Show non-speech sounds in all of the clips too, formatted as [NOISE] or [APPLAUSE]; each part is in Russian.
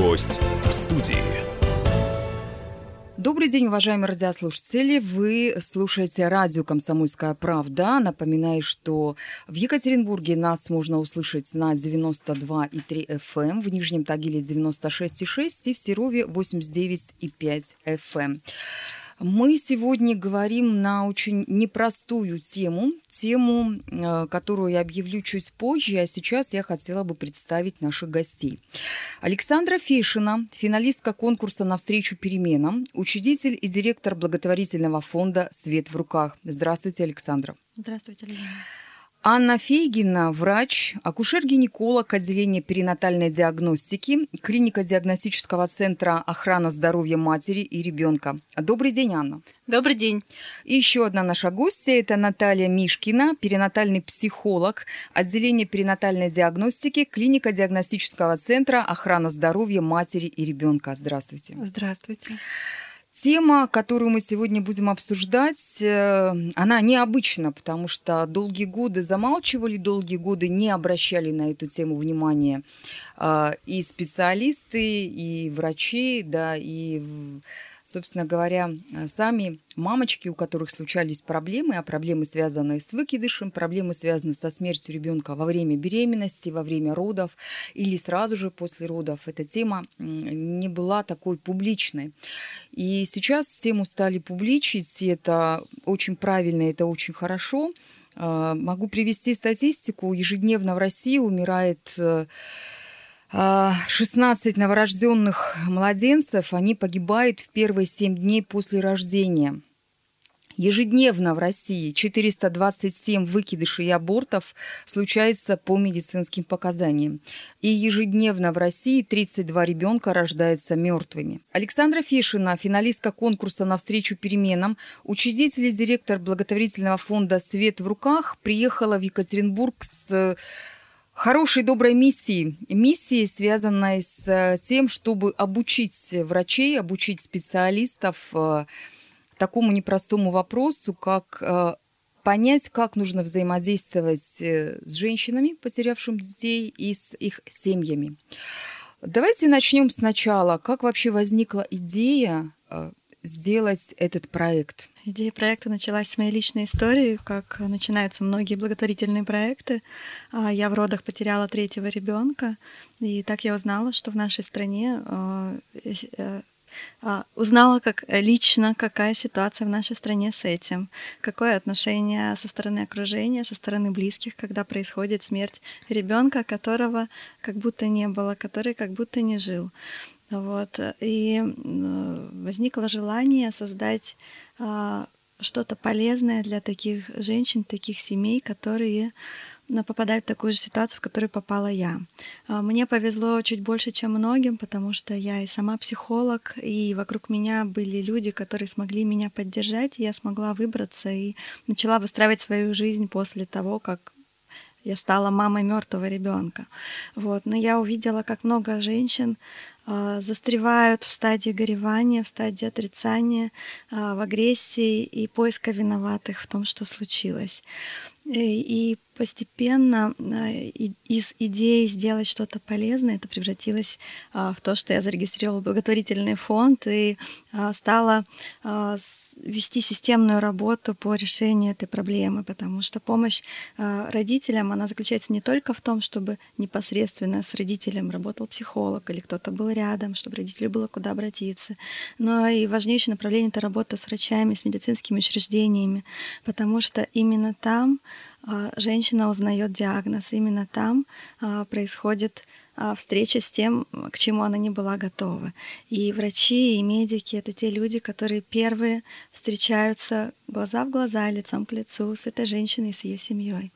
Гость в студии. Добрый день, уважаемые радиослушатели. Вы слушаете радио «Комсомольская правда». Напоминаю, что в Екатеринбурге нас можно услышать на 92,3 FM, эм, в Нижнем Тагиле 96,6 и в Серове 89,5 FM. Мы сегодня говорим на очень непростую тему, тему, э, которую я объявлю чуть позже, а сейчас я хотела бы представить наших гостей. Александра Фешина, финалистка конкурса «Навстречу переменам», учредитель и директор благотворительного фонда «Свет в руках». Здравствуйте, Александра. Здравствуйте, Лена. Анна Фейгина, врач, акушер-гинеколог отделения перинатальной диагностики, клиника диагностического центра охрана здоровья матери и ребенка. Добрый день, Анна. Добрый день. И еще одна наша гостья – это Наталья Мишкина, перинатальный психолог, отделение перинатальной диагностики, клиника диагностического центра охрана здоровья матери и ребенка. Здравствуйте. Здравствуйте. Тема, которую мы сегодня будем обсуждать, э, она необычна, потому что долгие годы замалчивали, долгие годы не обращали на эту тему внимания а, и специалисты, и врачи, да, и собственно говоря, э, сами мамочки, у которых случались проблемы, а проблемы, связанные с выкидышем, проблемы, связанные со смертью ребенка во время беременности, во время родов или сразу же после родов, эта тема не была такой публичной. И сейчас тему стали публичить, и это очень правильно, это очень хорошо. Э, могу привести статистику. Ежедневно в России умирает э, 16 а, новорожденных младенцев, они погибают в первые 7 дней после рождения. Ежедневно в России 427 выкидышей и абортов случается по медицинским показаниям. И ежедневно в России 32 ребенка рождаются мертвыми. Александра Фишина, финалистка конкурса «Навстречу переменам», учредитель и директор благотворительного фонда «Свет в руках», приехала в Екатеринбург с хорошей, доброй миссии. Миссии, связанной с тем, чтобы обучить врачей, обучить специалистов э, такому непростому вопросу, как э, понять, как нужно взаимодействовать э, с женщинами, потерявшими детей, и с их семьями. Давайте начнем сначала. Как вообще возникла идея сделать этот проект? Идея проекта началась с моей личной истории, как начинаются многие благотворительные проекты. А, я в родах потеряла третьего ребенка, и так я узнала, что в нашей стране а, э, а, узнала как лично, какая ситуация в нашей стране с этим, какое отношение со стороны окружения, со стороны близких, когда происходит смерть ребенка, которого как будто не было, который как будто не жил. Вот. И возникло желание создать а, что-то полезное для таких женщин, таких семей, которые попадают в такую же ситуацию, в которую попала я. А, мне повезло чуть больше, чем многим, потому что я и сама психолог, и вокруг меня были люди, которые смогли меня поддержать, и я смогла выбраться и начала выстраивать свою жизнь после того, как я стала мамой мертвого ребенка. Вот. Но я увидела, как много женщин а, застревают в стадии горевания, в стадии отрицания, а, в агрессии и поиска виноватых в том, что случилось. И постепенно а, из идеи сделать что-то полезное это превратилось в то, что я зарегистрировала благотворительный фонд и стала вести системную работу по решению этой проблемы, потому что помощь родителям, она заключается не только в том, чтобы непосредственно с родителем работал психолог или кто-то был рядом, чтобы родителю было куда обратиться, но и важнейшее направление — это работа с врачами, с медицинскими учреждениями, потому что именно там а, женщина узнает диагноз. Именно там а, происходит а, встреча с тем, к чему она не была готова. И врачи, и медики — это те люди, которые первые встречаются глаза в глаза, лицом к лицу с этой женщиной, с ее семьей.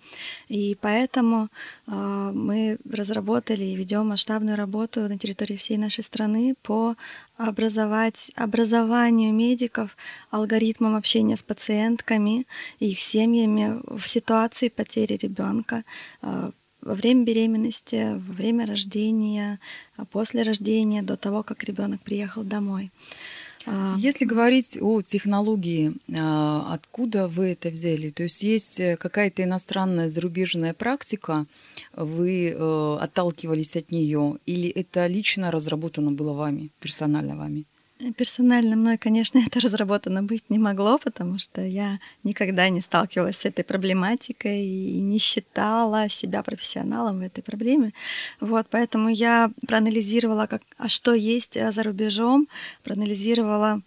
И поэтому э, мы разработали и ведем масштабную работу на территории всей нашей страны по образовать, образованию медиков алгоритмам общения с пациентками и их семьями в ситуации потери ребенка, э, во время беременности, во время рождения, после рождения, до того, как ребенок приехал домой. А, Если говорить о технологии, а, откуда вы это взяли? То есть есть э, какая-то иностранная зарубежная практика, вы э, отталкивались от нее, или это лично разработано было вами, персонально вами? Персонально мной, конечно, [LAUGHS] это разработано быть не могло, потому что я никогда не сталкивалась с этой проблематикой и не считала себя профессионалом в этой проблеме. Вот, поэтому я проанализировала, как, а что есть э, за рубежом, проанализировала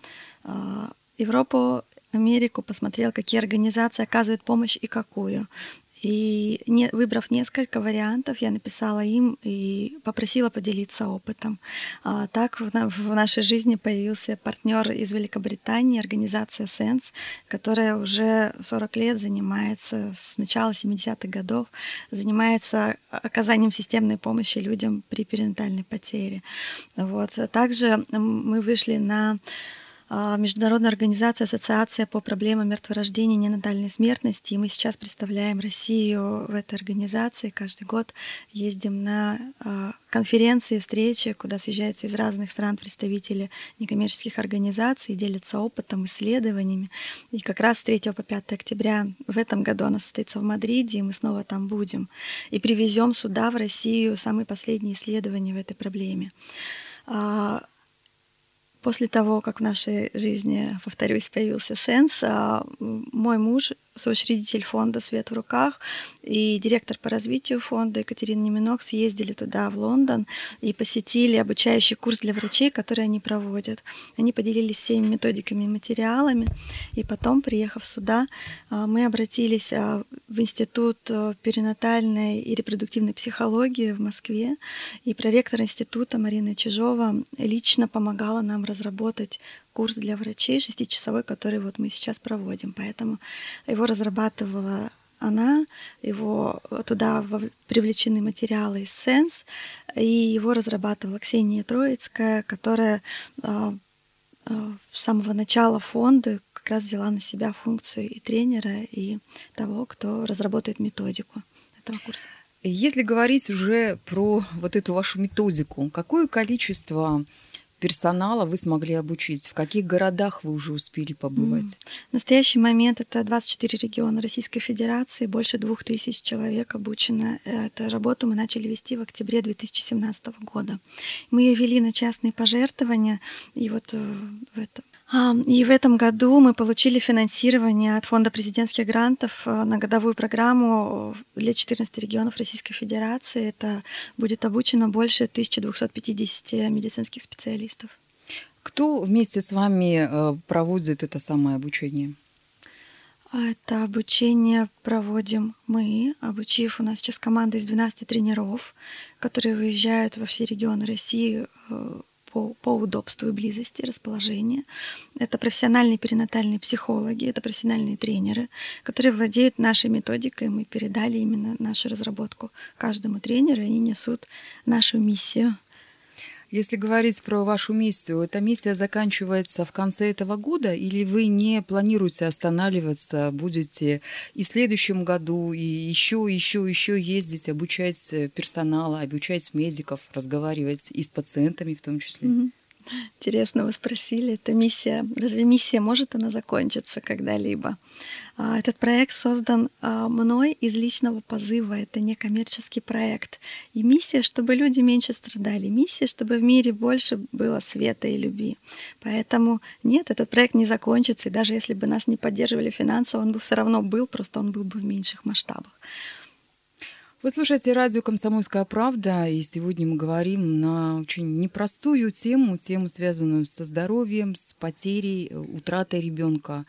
э, Европу, Америку, посмотрела, какие организации оказывают помощь и какую. И не, выбрав несколько вариантов, я написала им и попросила поделиться опытом. А, так в, в нашей жизни появился партнер из Великобритании, организация Sense, которая уже 40 лет занимается, с начала 70-х годов, занимается оказанием системной помощи людям при перинатальной потере. Вот. Также мы вышли на международная организация Ассоциация по проблемам мертворождения и ненатальной смертности. И мы сейчас представляем Россию в этой организации. Каждый год ездим на а, конференции, встречи, куда съезжаются из разных стран представители некоммерческих организаций, делятся опытом, исследованиями. И как раз с 3 по 5 октября в этом году она состоится в Мадриде, и мы снова там будем. И привезем сюда, в Россию, самые последние исследования в этой проблеме. После того, как в нашей жизни, повторюсь, появился сенс, а, мой муж соучредитель фонда «Свет в руках» и директор по развитию фонда Екатерина Неминок съездили туда, в Лондон, и посетили обучающий курс для врачей, который они проводят. Они поделились всеми методиками и материалами, и потом, приехав сюда, а, мы обратились а, в Институт э, перинатальной и репродуктивной психологии в Москве, и проректор института Марина Чижова лично помогала нам разработать курс для врачей шестичасовой, который вот мы сейчас проводим. Поэтому его разрабатывала она, его туда привлечены материалы из Sense, и его разрабатывала Ксения Троицкая, которая а, а, с самого начала фонда как раз взяла на себя функцию и тренера, и того, кто разработает методику этого курса. Если говорить уже про вот эту вашу методику, какое количество персонала вы смогли обучить? В каких городах вы уже успели побывать? В настоящий момент это 24 региона Российской Федерации, больше двух тысяч человек обучено. Эту работу мы начали вести в октябре 2017 года. Мы ее вели на частные пожертвования, и вот э, в этом и в этом году мы получили финансирование от Фонда президентских грантов э, на годовую программу для 14 регионов Российской Федерации. Это будет обучено больше 1250 медицинских специалистов. Кто вместе с вами э, проводит это самое обучение? Это обучение проводим мы, обучив у нас сейчас команда из 12 тренеров, которые выезжают во все регионы России э, по, по удобству и близости расположения. Это профессиональные перинатальные психологи, это профессиональные тренеры, которые владеют нашей методикой. Мы передали именно нашу разработку каждому тренеру, и они несут нашу миссию. Если говорить про вашу миссию, эта миссия заканчивается в конце этого года или вы не планируете останавливаться, будете и в следующем году, и еще, еще, еще ездить, обучать персонал, обучать медиков, разговаривать и с пациентами в том числе? Mm-hmm. Интересно, вы спросили, эта миссия, разве миссия может она закончиться когда-либо? А, этот проект создан а, мной из личного позыва, это не коммерческий проект. И миссия, чтобы люди меньше страдали, миссия, чтобы в мире больше было света и любви. Поэтому нет, этот проект не закончится, и даже если бы нас не поддерживали финансово, он бы все равно был, просто он был бы в меньших масштабах. Вы слушаете радио «Комсомольская правда», и сегодня мы говорим на очень непростую тему, тему, связанную со здоровьем, с потерей, э, утратой ребенка.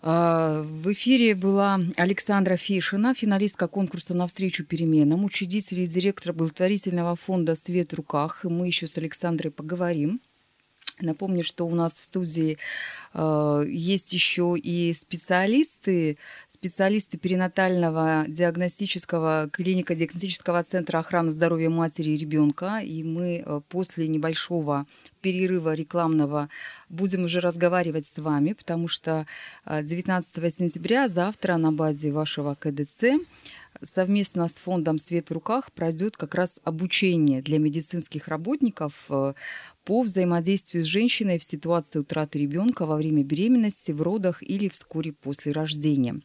А, в эфире была Александра Фишина, финалистка конкурса «Навстречу переменам», учредитель и директор благотворительного фонда «Свет в руках». И мы еще с Александрой поговорим. Напомню, что у нас в студии э, есть еще и специалисты, специалисты перинатального диагностического клиника диагностического центра охраны здоровья матери и ребенка. И мы э, после небольшого перерыва рекламного будем уже разговаривать с вами, потому что 19 э, сентября завтра на базе вашего КДЦ совместно с фондом «Свет в руках» пройдет как раз обучение для медицинских работников э, по взаимодействию с женщиной в ситуации утраты ребенка во время беременности, в родах или вскоре после рождения.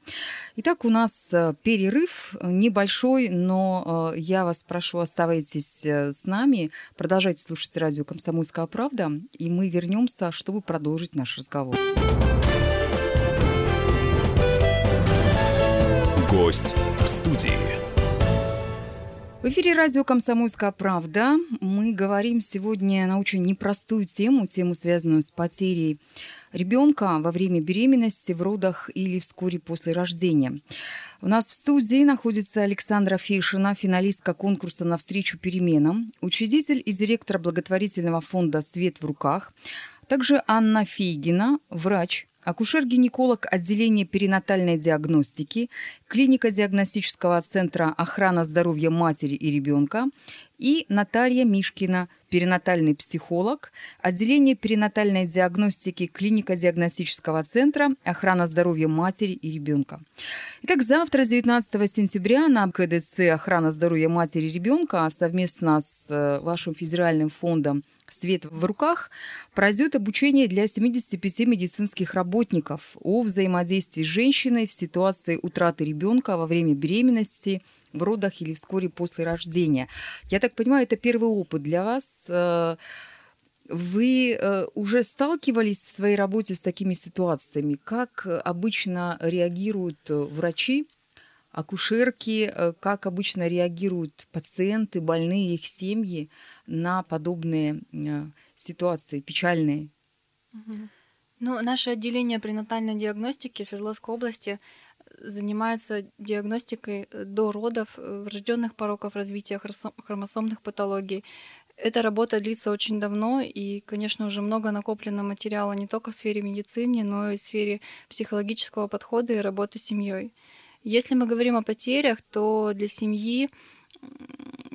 Итак, у нас э, перерыв небольшой, но э, я вас прошу, оставайтесь с нами, продолжайте слушать радио «Комсомольская правда», и мы вернемся, чтобы продолжить наш разговор. Гость в студии. В эфире радио «Комсомольская правда». Мы говорим сегодня на очень непростую тему, тему, связанную с потерей ребенка во время беременности, в родах или вскоре после рождения. У нас в студии находится Александра Фишина, финалистка конкурса «Навстречу переменам», учредитель и директор благотворительного фонда «Свет в руках», также Анна Фейгина, врач, акушер-гинеколог отделения перинатальной диагностики, клиника диагностического центра охрана здоровья матери и ребенка и Наталья Мишкина, перинатальный психолог, отделение перинатальной диагностики, клиника диагностического центра охрана здоровья матери и ребенка. Итак, завтра, 19 сентября, на КДЦ охрана здоровья матери и ребенка совместно с э, вашим федеральным фондом «Свет в руках» пройдет обучение для 75 медицинских работников о взаимодействии с женщиной в ситуации утраты ребенка во время беременности, в родах или вскоре после рождения. Я так понимаю, это первый опыт для вас. Э, вы э, уже сталкивались в своей работе с такими ситуациями? Как обычно реагируют врачи акушерки, э, как обычно реагируют пациенты, больные, их семьи на подобные э, ситуации печальные? Ну, наше отделение пренатальной диагностики Свердловской области э, занимается диагностикой до родов, врожденных пороков развития хромосомных патологий. Эта работа длится очень давно, и, конечно, уже много накоплено материала не только в сфере медицины, но и в сфере психологического подхода и работы с семьей. Если мы говорим о потерях, то для семьи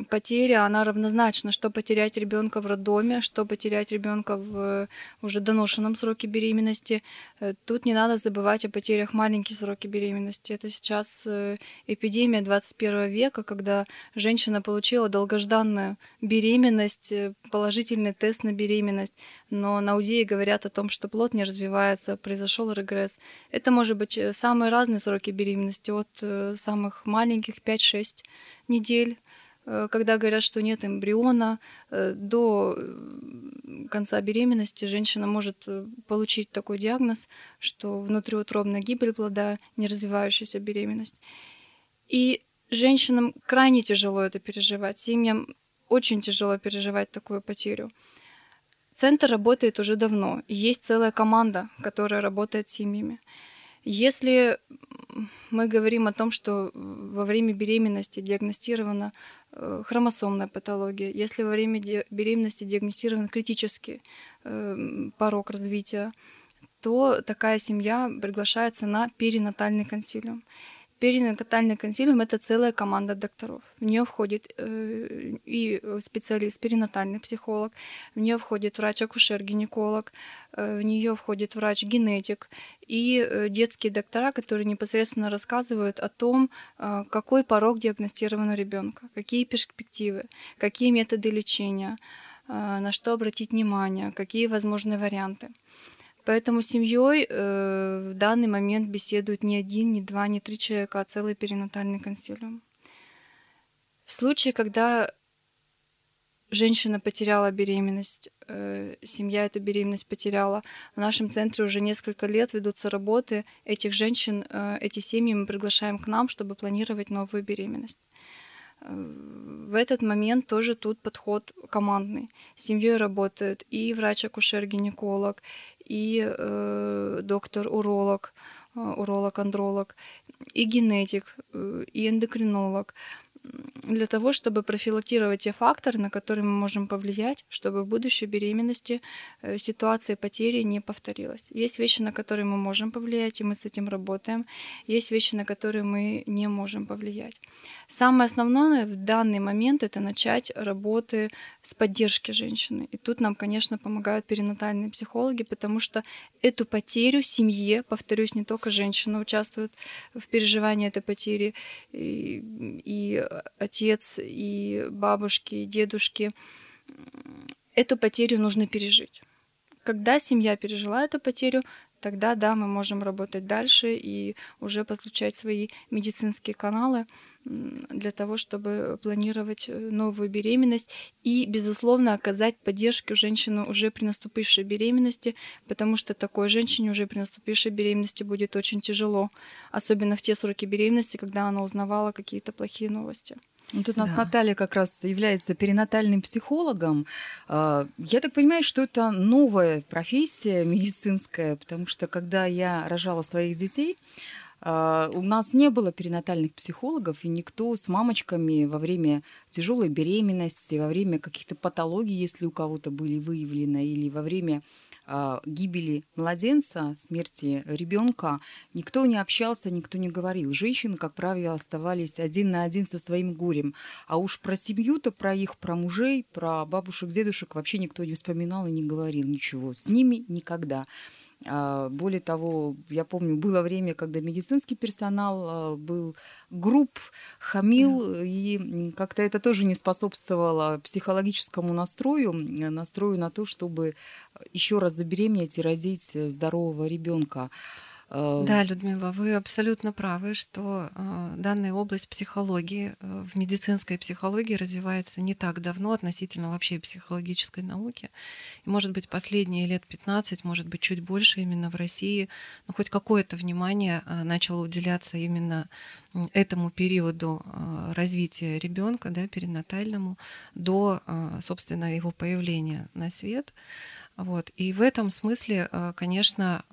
потеря, она равнозначна, что потерять ребенка в роддоме, что потерять ребенка в уже доношенном сроке беременности. Э, тут не надо забывать о потерях маленькие сроки беременности. Это сейчас э, эпидемия 21 века, когда женщина получила долгожданную беременность, э, положительный тест на беременность, но на УЗИ говорят о том, что плод не развивается, произошел регресс. Это может быть самые разные сроки беременности, от самых маленьких 5-6 недель Э, когда говорят, что нет эмбриона, э, до э, конца беременности женщина может получить такой диагноз, что внутриутробная гибель плода, неразвивающаяся беременность. И женщинам крайне тяжело это переживать, семьям очень тяжело переживать такую потерю. Центр работает уже давно, есть целая команда, которая работает с семьями. Если мы говорим о том, что во время беременности диагностирована э, хромосомная патология, если во время беременности диагностирован критический э, порог развития, то такая семья приглашается на перинатальный консилиум. Перинатальный консилиум – это целая команда докторов. В нее входит э, и специалист, перинатальный психолог, в нее входит врач-акушер-гинеколог, э, в нее входит врач-генетик и э, детские доктора, которые непосредственно рассказывают о том, э, какой порог диагностирован у ребенка, какие перспективы, какие методы лечения, э, на что обратить внимание, какие возможны варианты. Поэтому семьей э, в данный момент беседуют не один, не два, не три человека, а целый перинатальный консилиум. В случае, когда женщина потеряла беременность, э, семья эту беременность потеряла, в нашем центре уже несколько лет ведутся работы этих женщин, э, эти семьи мы приглашаем к нам, чтобы планировать новую беременность. В этот момент тоже тут подход командный. С семьей работает и врач-акушер-гинеколог, и э, доктор-уролог, э, уролог-андролог, и генетик, э, и эндокринолог. Для того, чтобы профилактировать те факторы, на которые мы можем повлиять, чтобы в будущей беременности э, ситуация потери не повторилась. Есть вещи, на которые мы можем повлиять, и мы с этим работаем. Есть вещи, на которые мы не можем повлиять. Самое основное в данный момент это начать работы с поддержки женщины. И тут нам, конечно, помогают перинатальные психологи, потому что эту потерю семье, повторюсь, не только женщина участвует в переживании этой потери, и, и отец, и бабушки, и дедушки. Эту потерю нужно пережить. Когда семья пережила эту потерю, тогда да, мы можем работать дальше и уже подключать свои медицинские каналы для того, чтобы планировать э, новую беременность и, безусловно, оказать поддержку женщину уже при наступившей беременности, потому что такой женщине уже при наступившей беременности будет очень тяжело, особенно в те сроки беременности, когда она узнавала какие-то плохие новости. Ну, тут у нас да. Наталья как раз является перинатальным психологом. А, я так понимаю, что это новая профессия медицинская, потому что когда я рожала своих детей, а, у нас не было перинатальных психологов, и никто с мамочками во время тяжелой беременности, во время каких-то патологий, если у кого-то были выявлены, или во время гибели младенца, смерти ребенка, никто не общался, никто не говорил. Женщины, как правило, оставались один на один со своим горем. А уж про семью-то, про их, про мужей, про бабушек, дедушек вообще никто не вспоминал и не говорил ничего. С ними никогда. А, более того, я помню, было время, когда медицинский персонал а, был груб, хамил, да. и как-то это тоже не способствовало психологическому настрою, настрою на то, чтобы еще раз забеременеть и родить здорового ребенка. Э, да, Людмила, вы абсолютно правы, что э, данная область психологии э, в медицинской психологии развивается не так давно относительно вообще психологической науки. И, может быть, последние лет 15, может быть, чуть больше именно в России, ну, хоть какое-то внимание начало уделяться именно этому периоду развития ребенка, да, перинатальному, до, собственно, его появления на свет. Вот. И в этом смысле, конечно,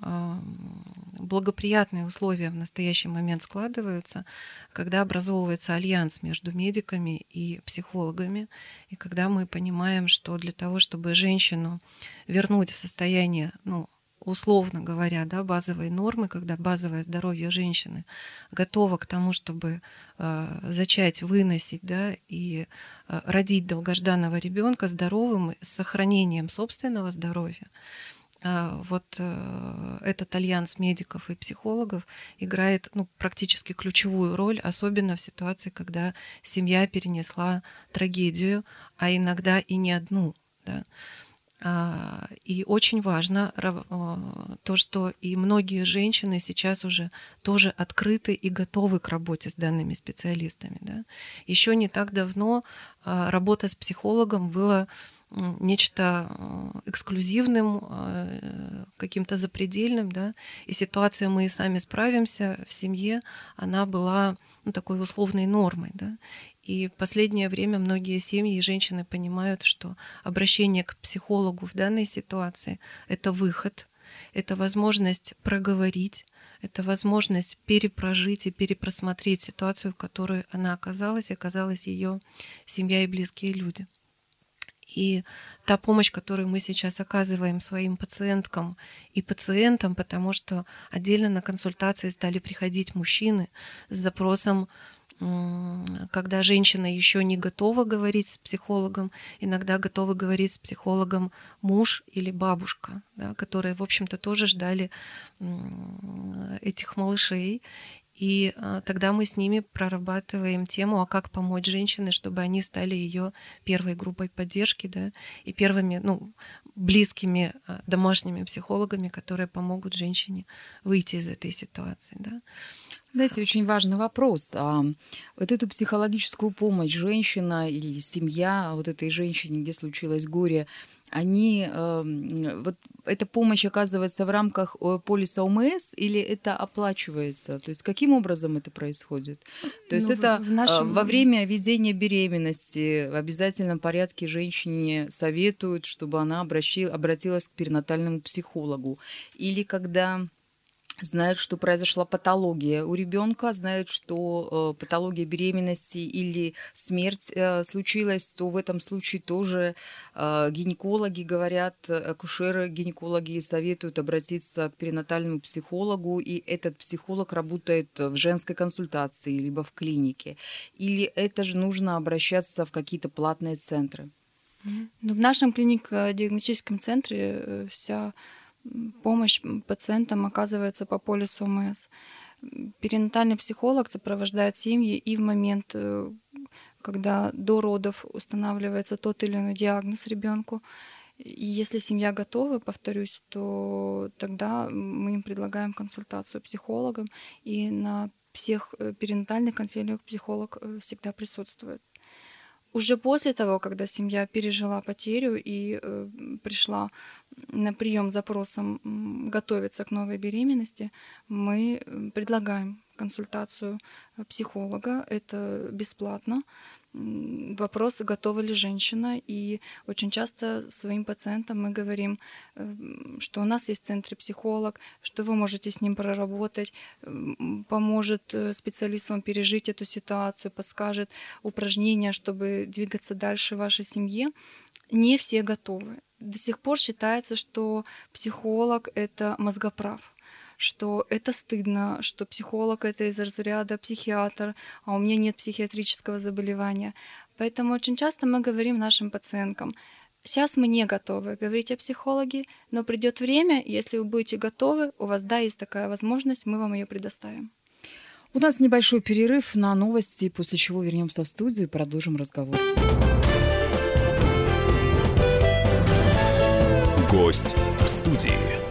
благоприятные условия в настоящий момент складываются, когда образовывается альянс между медиками и психологами, и когда мы понимаем, что для того, чтобы женщину вернуть в состояние ну, условно говоря, да, базовые нормы, когда базовое здоровье женщины готово к тому, чтобы э, зачать, выносить да, и э, родить долгожданного ребенка здоровым с сохранением собственного здоровья. Вот э, этот альянс медиков и психологов играет ну, практически ключевую роль, особенно в ситуации, когда семья перенесла трагедию, а иногда и не одну. Да. А, и очень важно а, то, что и многие женщины сейчас уже тоже открыты и готовы к работе с данными специалистами. Да? Еще не так давно а, работа с психологом была нечто эксклюзивным, каким-то запредельным, да, и ситуация «мы и сами справимся» в семье, она была ну, такой условной нормой, да, и в последнее время многие семьи и женщины понимают, что обращение к психологу в данной ситуации — это выход, это возможность проговорить, это возможность перепрожить и перепросмотреть ситуацию, в которой она оказалась, и оказалась ее семья и близкие люди. И та помощь, которую мы сейчас оказываем своим пациенткам и пациентам, потому что отдельно на консультации стали приходить мужчины с запросом когда женщина еще не готова говорить с психологом, иногда готовы говорить с психологом муж или бабушка, да, которые, в общем-то, тоже ждали этих малышей. И а, тогда мы с ними прорабатываем тему, а как помочь женщине, чтобы они стали ее первой группой поддержки, да, и первыми, ну, близкими а, домашними психологами, которые помогут женщине выйти из этой ситуации, да. Знаете, очень важный вопрос. А вот эту психологическую помощь женщина или семья вот этой женщине, где случилось горе, они, э, вот эта помощь оказывается в рамках э, полиса ОМС или это оплачивается? То есть каким образом это происходит? То есть ну, это в нашем... во время ведения беременности в обязательном порядке женщине советуют, чтобы она обращи, обратилась к перинатальному психологу. Или когда знают, что произошла патология у ребенка, знают, что э, патология беременности или смерть э, случилась, то в этом случае тоже э, гинекологи говорят, акушеры, гинекологи советуют обратиться к перинатальному психологу, и этот психолог работает в женской консультации, либо в клинике. Или это же нужно обращаться в какие-то платные центры? Ну, в нашем клинико-диагностическом центре э, вся помощь пациентам оказывается по полису ОМС. Перинатальный психолог сопровождает семьи и в момент, э, когда до родов устанавливается тот или иной диагноз ребенку. И если семья готова, повторюсь, то тогда мы им предлагаем консультацию психологом, и на всех э, перинатальных консилиумах психолог э, всегда присутствует. Уже после того, когда семья пережила потерю и э, пришла на прием запросом готовиться к новой беременности, мы предлагаем консультацию психолога. Это бесплатно вопрос, готова ли женщина. И очень часто своим пациентам мы говорим, эм, что у нас есть в центре психолог, что вы можете с ним проработать, поможет э, специалист вам пережить эту ситуацию, подскажет упражнения, чтобы двигаться дальше в вашей семье. Не все готовы. До сих пор считается, что психолог — это мозгоправ что это стыдно, что психолог это из разряда психиатр, а у меня нет психиатрического заболевания. Поэтому очень часто мы говорим нашим пациенткам, сейчас мы не готовы говорить о психологе, но придет время, если вы будете готовы, у вас, да, есть такая возможность, мы вам ее предоставим. У нас небольшой перерыв на новости, после чего вернемся в студию и продолжим разговор. Гость в студии.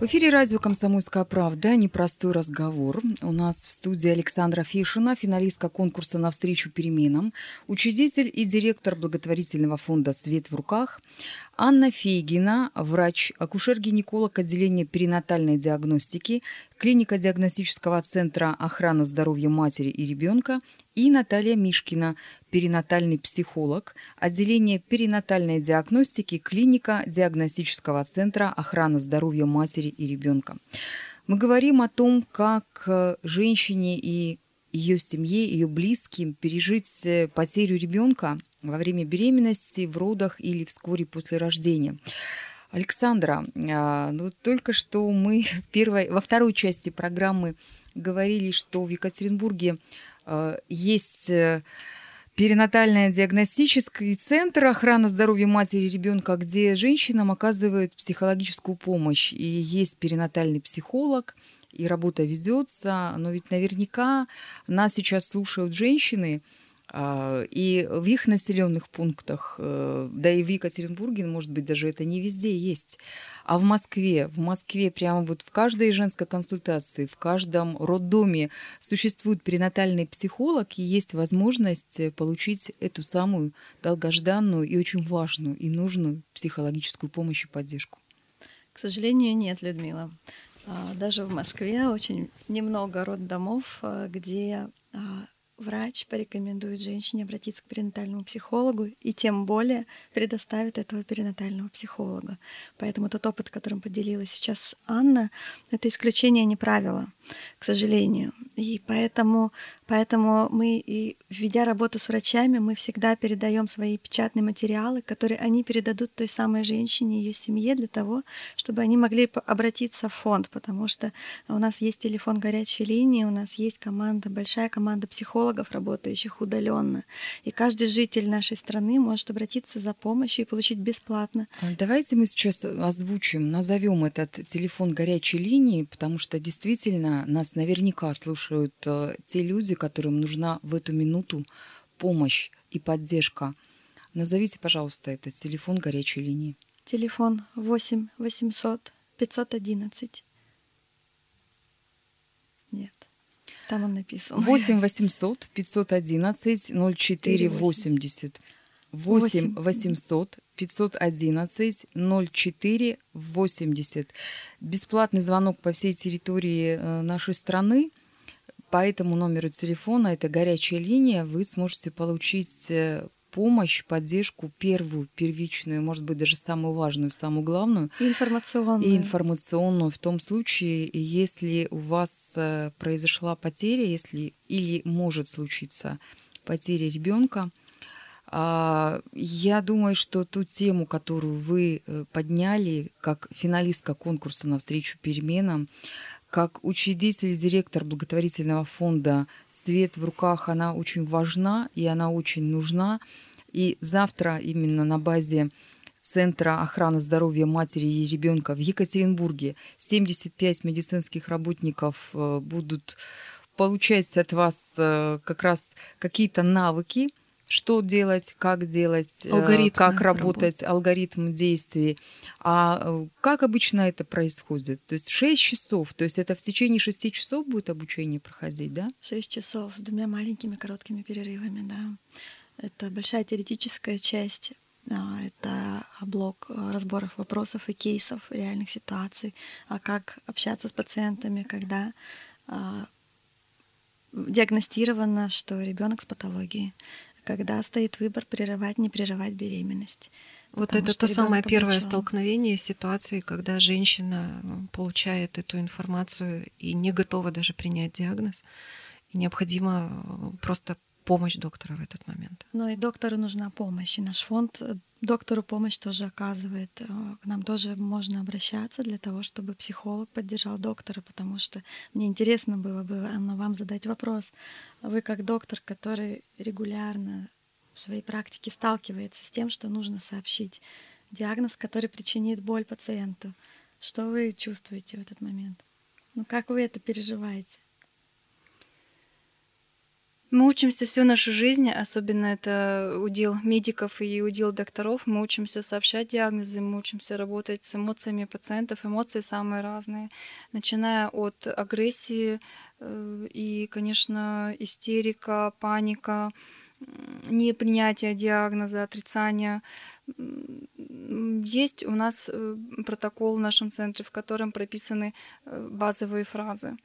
В эфире радио «Комсомольская правда». Непростой разговор. У нас в студии Александра Фишина, финалистка конкурса «Навстречу переменам», учредитель и директор благотворительного фонда «Свет в руках», Анна Фейгина, врач, акушер-гинеколог отделения перинатальной диагностики, клиника диагностического центра охраны здоровья матери и ребенка и Наталья Мишкина, перинатальный психолог, отделение перинатальной диагностики, клиника диагностического центра охраны здоровья матери и ребенка. Мы говорим о том, как э, женщине и ее семье, ее близким пережить э, потерю ребенка во время беременности, в родах или вскоре после рождения. Александра, а, ну только что мы [LAUGHS] в первой, во второй части программы говорили, что в Екатеринбурге есть э, перинатальный диагностический центр охраны здоровья матери и ребенка, где женщинам оказывают психологическую помощь. И есть перинатальный психолог, и работа ведется, но ведь наверняка нас сейчас слушают женщины, и в их населенных пунктах, э, да и в Екатеринбурге, может быть, даже это не везде есть. А в Москве, в Москве прямо вот в каждой женской консультации, в каждом роддоме существует перинатальный психолог, и есть возможность получить эту самую долгожданную и очень важную и нужную психологическую помощь и поддержку. К сожалению, нет, Людмила. А, даже в Москве очень немного роддомов, а, где врач порекомендует женщине обратиться к перинатальному психологу и тем более предоставит этого перинатального психолога. Поэтому тот опыт, которым поделилась сейчас Анна, это исключение, не правило, к сожалению. И поэтому, поэтому мы, и введя работу с врачами, мы всегда передаем свои печатные материалы, которые они передадут той самой женщине, ее семье, для того, чтобы они могли обратиться в фонд, потому что у нас есть телефон горячей линии, у нас есть команда, большая команда психологов, работающих удаленно. И каждый житель нашей страны может обратиться за помощью и получить бесплатно. А давайте мы сейчас озвучим, назовем этот телефон горячей линии, потому что действительно нас наверняка слушают слушают э, те люди, которым нужна в эту минуту помощь и поддержка. Назовите, пожалуйста, этот телефон горячей линии. Телефон 8 800 511. Нет, там он написан. 8 800 511 04 80. 8 800 511 04 80. Бесплатный звонок по всей территории э, нашей страны. По этому номеру телефона, это горячая линия, вы сможете получить э, помощь, поддержку первую, первичную, может быть, даже самую важную, самую главную. И информационную. И информационную в том случае, если у вас э, произошла потеря, если или может случиться потеря ребенка, а, я думаю, что ту тему, которую вы э, подняли как финалистка конкурса «Навстречу переменам», как учредитель и директор благотворительного фонда «Свет в руках», она очень важна и она очень нужна. И завтра именно на базе Центра охраны здоровья матери и ребенка в Екатеринбурге 75 медицинских работников э, будут получать от вас э, как раз какие-то навыки, что делать, как делать, э, Алгоритмы как работать, работы. алгоритм действий. А э, как обычно это происходит? То есть 6 часов, то есть это в течение 6 часов будет обучение проходить, да? 6 часов с двумя маленькими короткими перерывами, да. Это большая теоретическая часть, а, это блок э, разборов вопросов и кейсов, реальных ситуаций, а как общаться с пациентами, когда а, диагностировано, что ребенок с патологией, когда стоит выбор прерывать, не прерывать беременность. Вот это то самое первое столкновение с ситуацией, когда женщина получает эту информацию и не готова даже принять диагноз. И необходимо э, просто помощь доктора в этот момент. Но и доктору нужна помощь. И наш фонд э, доктору помощь тоже оказывает. Э, к нам тоже можно обращаться для того, чтобы психолог поддержал доктора, потому что мне интересно было бы вам задать вопрос. Вы как доктор, который регулярно в своей практике сталкивается с тем, что нужно сообщить диагноз, который причинит боль пациенту. Что вы чувствуете в этот момент? Ну как вы это переживаете? Мы учимся всю нашу жизнь, особенно это удел медиков и удел докторов. Мы учимся сообщать диагнозы, мы учимся работать с эмоциями пациентов. Эмоции самые разные, начиная от агрессии э, и, конечно, истерика, паника, непринятие диагноза, отрицание. Есть у нас э, протокол в нашем центре, в котором прописаны э, базовые фразы.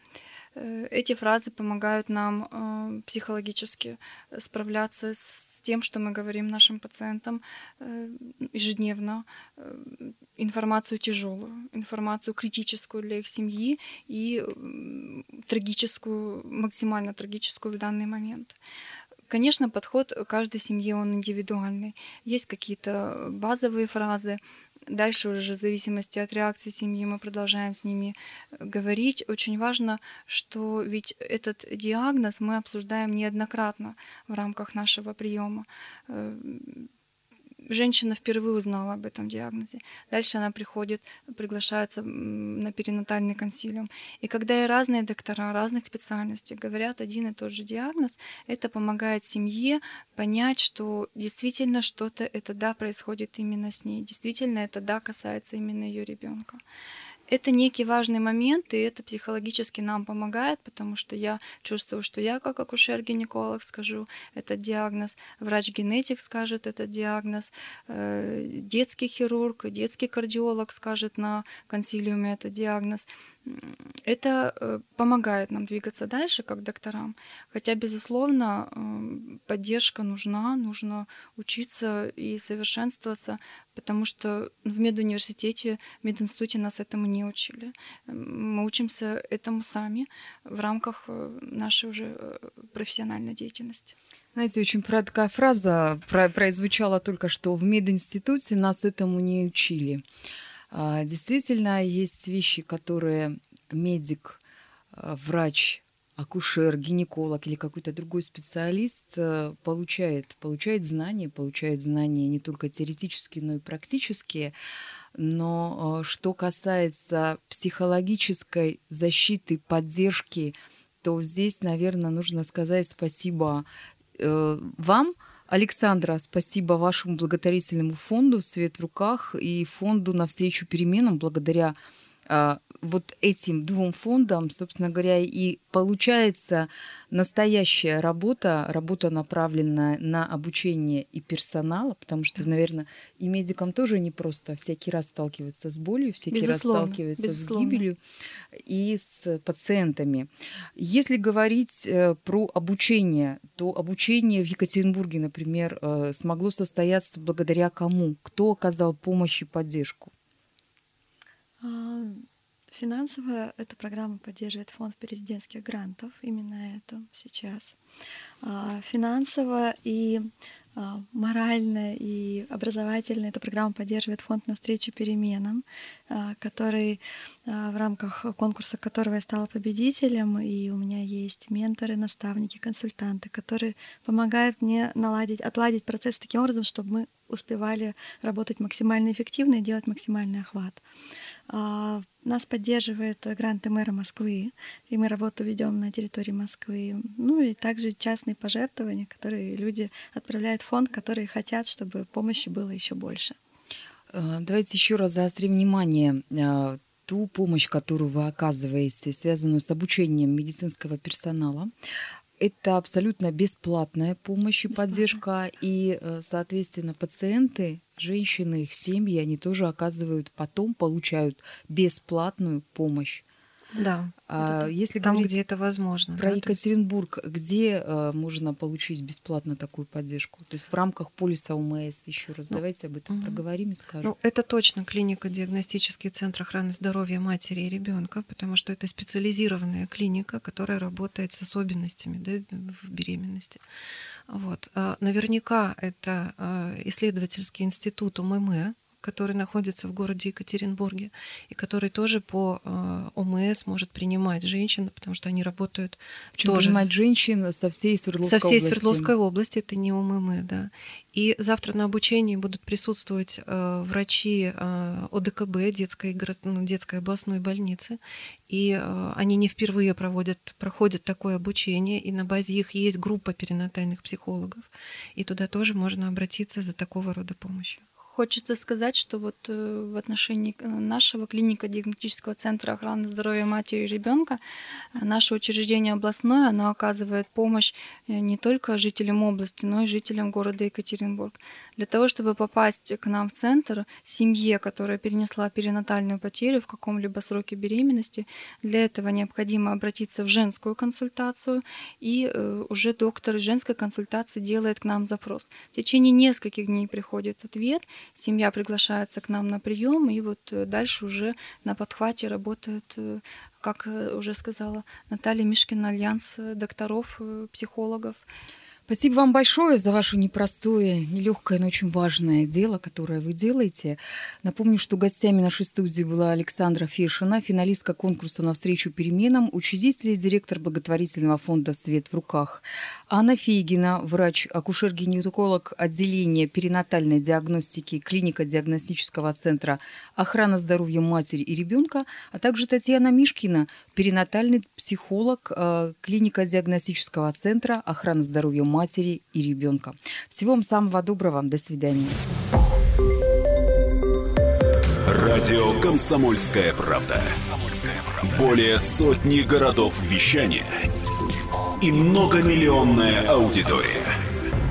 Э, эти фразы помогают нам э, психологически справляться с тем, что мы говорим нашим пациентам э, ежедневно, информацию тяжелую, информацию критическую для их семьи и трагическую, максимально трагическую в данный момент. Конечно, подход каждой семьи, он индивидуальный. Есть какие-то базовые фразы, Дальше уже в зависимости от реакции семьи мы продолжаем с ними э, говорить. Очень важно, что ведь этот диагноз мы обсуждаем неоднократно в рамках нашего приема э, женщина впервые узнала об этом диагнозе. Дальше она приходит, приглашается на перинатальный консилиум. И когда и разные доктора разных специальностей говорят один и тот же диагноз, это помогает семье понять, что действительно что-то это да происходит именно с ней, действительно это да касается именно ее ребенка это некий важный момент, и это психологически нам помогает, потому что я чувствую, что я как акушер-гинеколог скажу этот диагноз, врач-генетик скажет этот диагноз, э, детский хирург, детский кардиолог скажет на консилиуме этот диагноз это э, помогает нам двигаться дальше, как докторам. Хотя, безусловно, эм, поддержка нужна, нужно учиться и совершенствоваться, потому что в медуниверситете, в мединституте нас этому не учили. Мы учимся этому сами в рамках э, нашей уже э, профессиональной деятельности. Знаете, очень такая фраза прозвучала только что в мединституте нас этому не учили. А, действительно, есть вещи, которые медик, а, врач, акушер, гинеколог или какой-то другой специалист э, получает, получает знания, получает знания не только теоретические, но и практические. Но э, что касается психологической защиты, поддержки, то здесь, наверное, нужно сказать спасибо э, вам, Александра, спасибо вашему благотворительному фонду «Свет в руках» и фонду «Навстречу переменам», благодаря а, вот этим двум фондам, собственно говоря, и получается настоящая работа, работа, направленная на обучение и персонала, потому что, наверное, и медикам тоже не просто всякий раз сталкиваются с болью, всякий безусловно, раз сталкиваются безусловно. с гибелью и с пациентами. Если говорить э, про обучение, то обучение в Екатеринбурге, например, э, смогло состояться благодаря кому? Кто оказал помощь и поддержку? Финансово эту программу поддерживает фонд президентских грантов, именно эту сейчас. А, финансово и а, морально и образовательно эту программу поддерживает фонд «Навстречу переменам», а, который в рамках конкурса которого я стала победителем, и у меня есть менторы, наставники, консультанты, которые помогают мне наладить, отладить процесс таким образом, чтобы мы успевали работать максимально эффективно и делать максимальный охват. Нас поддерживает гранты мэра Москвы, и мы работу ведем на территории Москвы. Ну и также частные пожертвования, которые люди отправляют в фонд, которые хотят, чтобы помощи было еще больше. А, давайте еще раз заострим внимание а, ту помощь, которую вы оказываете, связанную с обучением медицинского персонала. Это абсолютно бесплатная помощь и поддержка, и, э, соответственно, пациенты женщины, их семьи, они тоже оказывают потом, получают бесплатную помощь. Да. А если там, говорить где это возможно. Про да, Екатеринбург, где э, можно получить бесплатно такую поддержку? То есть в рамках полиса УМС еще раз. Ну, Давайте об этом угу. проговорим и скажем. Ну, это точно клиника диагностический центр охраны здоровья матери и ребенка, потому что это специализированная клиника, которая работает с особенностями да, в беременности. Вот. А наверняка это а, исследовательский институт УММ, который находится в городе Екатеринбурге, и который тоже по э, ОМС может принимать женщин, потому что они работают Причем тоже... принимать женщин со всей Свердловской области. Со всей области. Свердловской области, это не ОММ, да. И завтра на обучении будут присутствовать э, врачи э, ОДКБ, детской, ну, детской областной больницы, и э, они не впервые проводят, проходят такое обучение, и на базе их есть группа перинатальных психологов, и туда тоже можно обратиться за такого рода помощью. Хочется сказать, что вот э, в отношении нашего клиника диагностического центра охраны здоровья матери и ребенка, э, наше учреждение областное, оно оказывает помощь э, не только жителям области, но и жителям города Екатеринбург. Для того, чтобы попасть к нам в центр, семье, которая перенесла перинатальную потерю в каком-либо сроке беременности, для этого необходимо обратиться в женскую консультацию, и уже доктор женской консультации делает к нам запрос. В течение нескольких дней приходит ответ, семья приглашается к нам на прием, и вот э, дальше уже на подхвате работает, э, как э, уже сказала Наталья Мишкина, альянс докторов, психологов. Спасибо вам большое за ваше непростое, нелегкое, но очень важное дело, которое вы делаете. Напомню, что гостями нашей студии была Александра Фешина, финалистка конкурса «Навстречу переменам», учредитель и директор благотворительного фонда «Свет в руках». Анна Фейгина, врач-акушер-гинеколог отделения перинатальной диагностики клиника диагностического центра «Охрана здоровья матери и ребенка», а также Татьяна Мишкина, перинатальный психолог э, клиника диагностического центра «Охрана здоровья матери и ребенка. Всего вам самого доброго. До свидания. Радио «Комсомольская правда». Более сотни городов вещания – и многомиллионная аудитория.